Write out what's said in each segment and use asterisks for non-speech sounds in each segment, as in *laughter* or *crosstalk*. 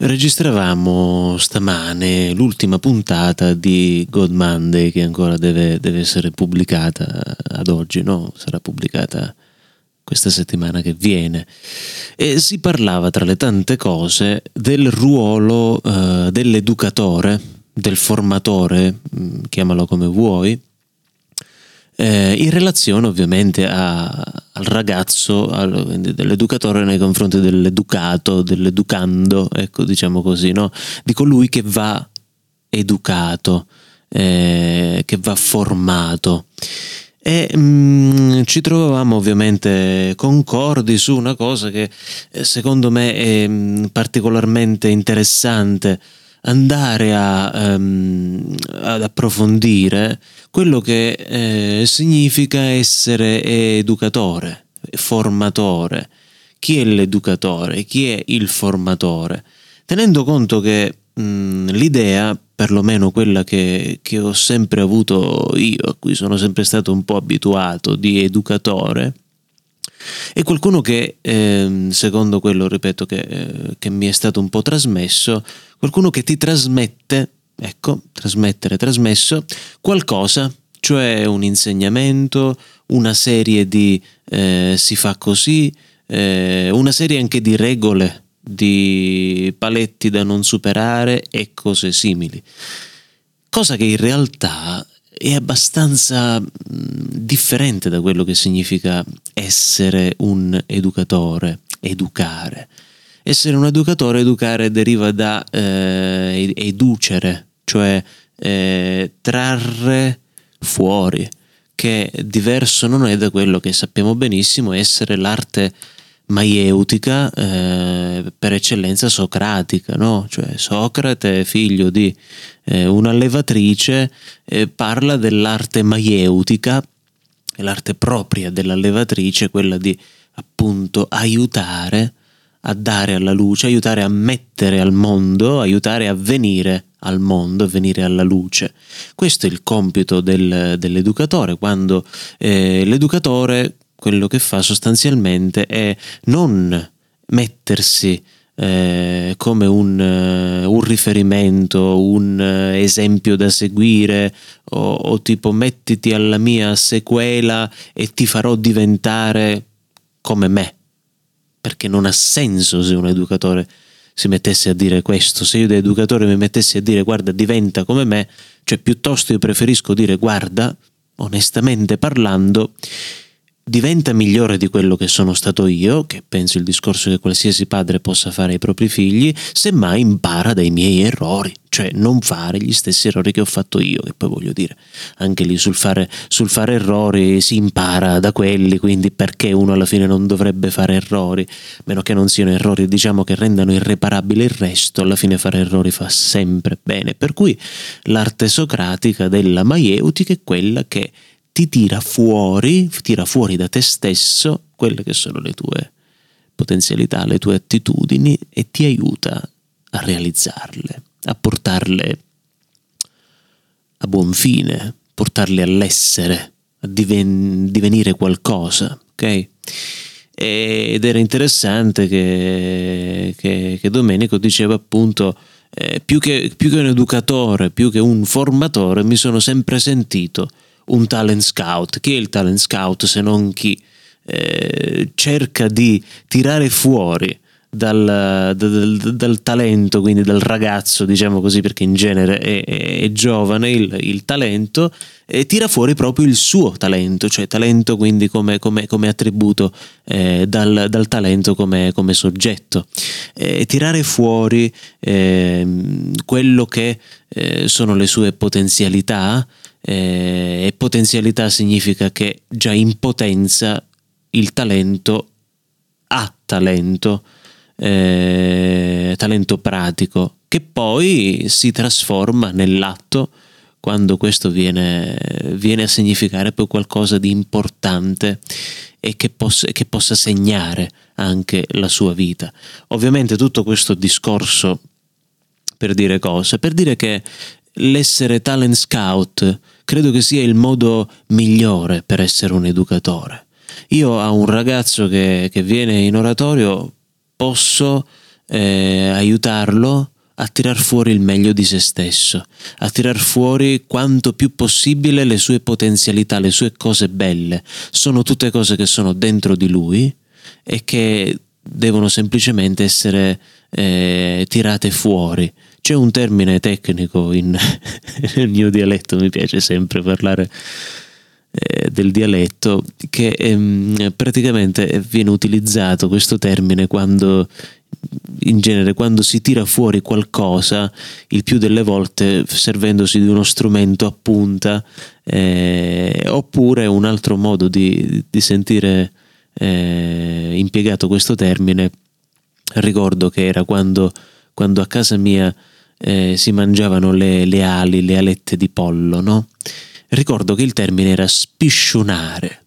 Registravamo stamane l'ultima puntata di God Monday che ancora deve, deve, essere pubblicata ad oggi, no? Sarà pubblicata questa settimana che viene. E si parlava tra le tante cose del ruolo uh, dell'educatore, del formatore, mm, chiamalo come vuoi, eh, in relazione ovviamente a, al ragazzo, al, dell'educatore nei confronti dell'educato, dell'educando, ecco diciamo così, no? di colui che va educato, eh, che va formato. E mh, mm, ci trovavamo ovviamente concordi su una cosa che eh, secondo me è mh, mm, particolarmente interessante andare a, um, ad approfondire quello che eh, significa essere educatore, formatore. Chi è l'educatore? Chi è il formatore? Tenendo conto che mh, l'idea, perlomeno quella che, che ho sempre avuto io, a cui sono sempre stato un po' abituato di educatore, e qualcuno che, eh, secondo quello, ripeto, che, eh, che, mi è stato un po' trasmesso, qualcuno che ti trasmette, ecco, trasmettere, trasmesso, qualcosa, cioè un insegnamento, una serie di eh, si fa così, eh, una serie anche di regole, di paletti da non superare e cose simili. Cosa che in realtà è abbastanza differente da quello che significa essere un educatore, educare. Essere un educatore, educare deriva da eh, educere, cioè eh, trarre fuori, che diverso non è da quello che sappiamo benissimo essere l'arte maieutica eh, per eccellenza socratica, no? cioè Socrate, figlio di eh, un'allevatrice, eh, parla dell'arte maieutica, l'arte propria dell'allevatrice, quella di appunto aiutare a dare alla luce, aiutare a mettere al mondo, aiutare a venire al mondo, a venire alla luce. Questo è il compito del, dell'educatore, quando eh, l'educatore quello che fa sostanzialmente è non mettersi eh, come un, uh, un, riferimento, un uh, esempio da seguire o, o, tipo mettiti alla mia sequela e ti farò diventare come me, perché non ha senso se un educatore si mettesse a dire questo, se io da educatore mi mettessi a dire guarda diventa come me, cioè piuttosto io preferisco dire guarda, onestamente parlando, diventa migliore di quello che sono stato io, che penso il discorso che qualsiasi padre possa fare ai propri figli, semmai impara dai miei errori, cioè non fare gli stessi errori che ho fatto io, che poi voglio dire, anche lì sul fare, sul fare errori si impara da quelli, quindi perché uno alla fine non dovrebbe fare errori, meno che non siano errori diciamo che rendano irreparabile il resto, alla fine fare errori fa sempre bene, per cui l'arte socratica della maieutica è quella che ti tira fuori, tira fuori da te stesso quelle che sono le tue potenzialità, le tue attitudini e ti aiuta a realizzarle, a portarle a buon fine, portarle all'essere, a diven- divenire qualcosa, ok? Ed era interessante che, che, che Domenico diceva appunto eh, più, che, più che un educatore, più che un formatore, mi sono sempre sentito un talent scout. Chi è il talent scout se non chi eh, cerca di tirare fuori dal, dal, dal, talento, quindi dal ragazzo, diciamo così, perché in genere è, è, è giovane il, il, talento, e tira fuori proprio il suo talento, cioè talento quindi come, come, come attributo eh, dal, dal, talento come, come soggetto. E tirare fuori eh, quello che eh, sono le sue potenzialità, eh, e potenzialità significa che già in potenza il talento ha talento, eh, talento pratico, che poi si trasforma nell'atto quando questo viene, viene, a significare poi qualcosa di importante e che possa, che possa segnare anche la sua vita. Ovviamente tutto questo discorso per dire cosa? Per dire che l'essere talent scout credo che sia il modo migliore per essere un educatore. Io a un ragazzo che, che viene in oratorio posso eh, aiutarlo a tirar fuori il meglio di se stesso, a tirar fuori quanto più possibile le sue potenzialità, le sue cose belle. Sono tutte cose che sono dentro di lui e che devono semplicemente essere eh, tirate fuori. C'è un termine tecnico in, *laughs* nel mio dialetto, mi piace sempre parlare eh, del dialetto, che ehm, praticamente viene utilizzato questo termine quando in genere quando si tira fuori qualcosa, il più delle volte servendosi di uno strumento a punta, eh, oppure un altro modo di, di sentire eh, impiegato questo termine, ricordo che era quando, quando a casa mia eh, si mangiavano le, le, ali, le alette di pollo, no? Ricordo che il termine era spiscionare.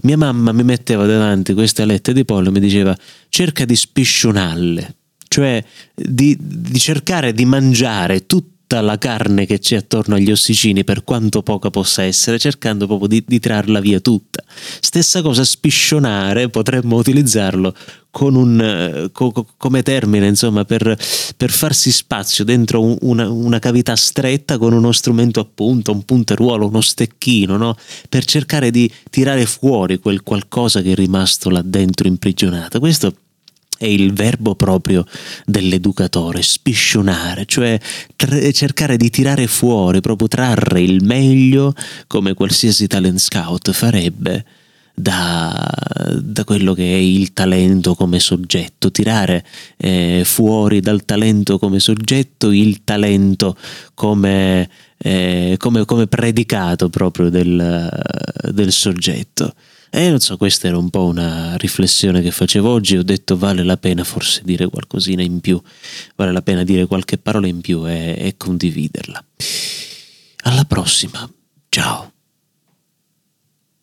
Mia mamma mi metteva davanti queste alette di pollo e mi diceva cerca di spiscionarle, cioè di, di cercare di mangiare tutto tutta la carne che c'è attorno agli ossicini, per quanto poca possa essere, cercando proprio di, di trarla via tutta. Stessa cosa, spiscionare, potremmo utilizzarlo con un, co, come termine, insomma, per, per farsi spazio dentro una, una, cavità stretta con uno strumento a punta, un punteruolo, uno stecchino, no? per cercare di tirare fuori quel qualcosa che è rimasto là dentro imprigionato. Questo è il verbo proprio dell'educatore, spiscionare, cioè tre, cercare di tirare fuori, proprio trarre il meglio come qualsiasi talent scout farebbe. Da, da, quello che è il talento come soggetto, tirare eh, fuori dal talento come soggetto il talento come, eh, come, come predicato proprio del, del soggetto. E non so, questa era un po' una riflessione che facevo oggi. Ho detto vale la pena forse dire qualcosina in più, vale la pena dire qualche parola in più e, e condividerla. Alla prossima.